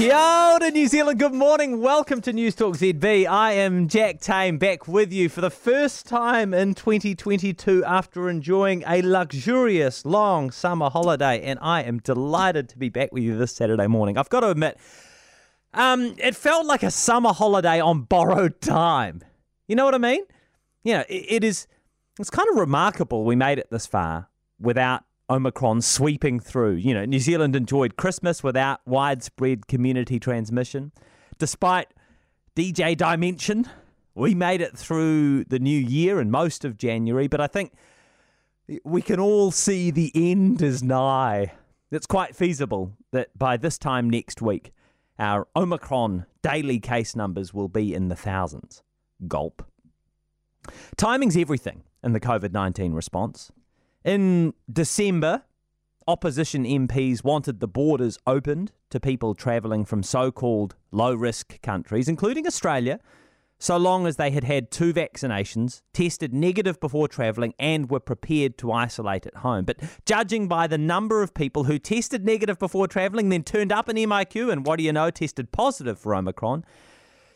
Kia ora, New Zealand. Good morning. Welcome to News Talk ZB. I am Jack Tame back with you for the first time in 2022 after enjoying a luxurious long summer holiday, and I am delighted to be back with you this Saturday morning. I've got to admit, um, it felt like a summer holiday on borrowed time. You know what I mean? You know, it, it is. It's kind of remarkable we made it this far without Omicron sweeping through. You know, New Zealand enjoyed Christmas without widespread community transmission. Despite DJ Dimension, we made it through the new year and most of January, but I think we can all see the end is nigh. It's quite feasible that by this time next week, our Omicron daily case numbers will be in the thousands. Gulp. Timing's everything in the COVID 19 response. In December, opposition MPs wanted the borders opened to people travelling from so called low risk countries, including Australia, so long as they had had two vaccinations, tested negative before travelling, and were prepared to isolate at home. But judging by the number of people who tested negative before travelling, then turned up an MIQ, and what do you know, tested positive for Omicron,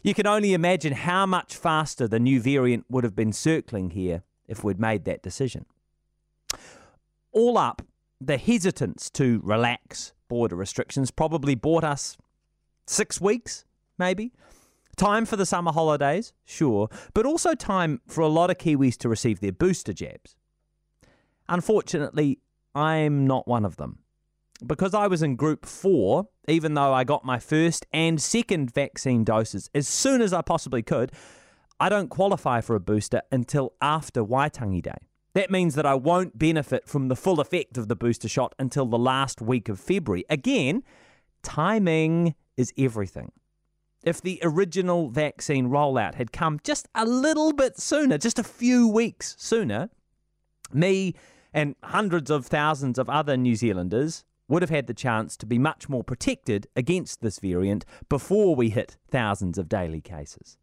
you can only imagine how much faster the new variant would have been circling here if we'd made that decision all up, the hesitance to relax border restrictions probably bought us six weeks, maybe. Time for the summer holidays, sure, but also time for a lot of Kiwis to receive their booster jabs. Unfortunately, I'm not one of them. Because I was in group four, even though I got my first and second vaccine doses as soon as I possibly could, I don't qualify for a booster until after Waitangi Day. That means that I won't benefit from the full effect of the booster shot until the last week of February. Again, timing is everything. If the original vaccine rollout had come just a little bit sooner, just a few weeks sooner, me and hundreds of thousands of other New Zealanders would have had the chance to be much more protected against this variant before we hit thousands of daily cases.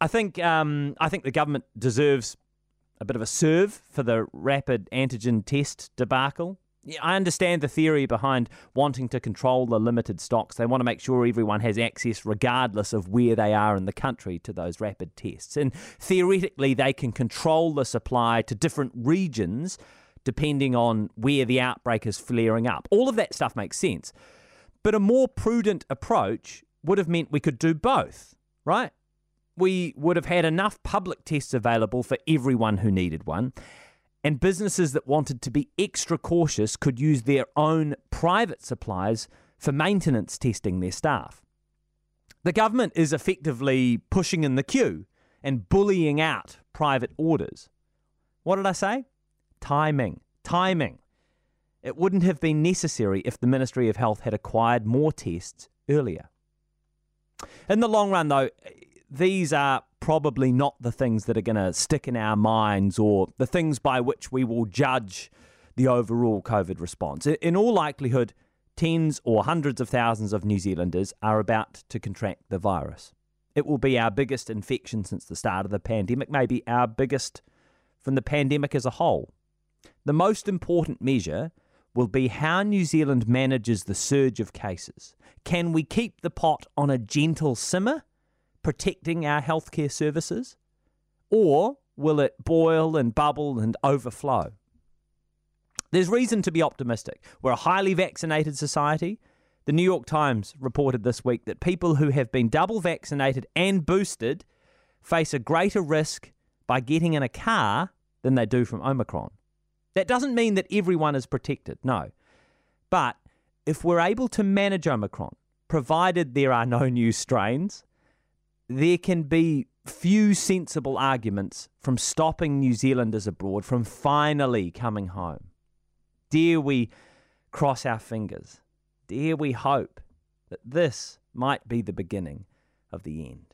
I think um, I think the government deserves a bit of a serve for the rapid antigen test debacle. I understand the theory behind wanting to control the limited stocks. They want to make sure everyone has access, regardless of where they are in the country, to those rapid tests. And theoretically, they can control the supply to different regions depending on where the outbreak is flaring up. All of that stuff makes sense. But a more prudent approach would have meant we could do both, right? We would have had enough public tests available for everyone who needed one. And businesses that wanted to be extra cautious could use their own private supplies for maintenance testing their staff. The government is effectively pushing in the queue and bullying out private orders. What did I say? Timing. Timing. It wouldn't have been necessary if the Ministry of Health had acquired more tests earlier. In the long run, though, these are probably not the things that are going to stick in our minds or the things by which we will judge the overall COVID response. In all likelihood, tens or hundreds of thousands of New Zealanders are about to contract the virus. It will be our biggest infection since the start of the pandemic, maybe our biggest from the pandemic as a whole. The most important measure will be how New Zealand manages the surge of cases. Can we keep the pot on a gentle simmer? Protecting our healthcare services? Or will it boil and bubble and overflow? There's reason to be optimistic. We're a highly vaccinated society. The New York Times reported this week that people who have been double vaccinated and boosted face a greater risk by getting in a car than they do from Omicron. That doesn't mean that everyone is protected, no. But if we're able to manage Omicron, provided there are no new strains, there can be few sensible arguments from stopping New Zealanders abroad from finally coming home. Dare we cross our fingers? Dare we hope that this might be the beginning of the end?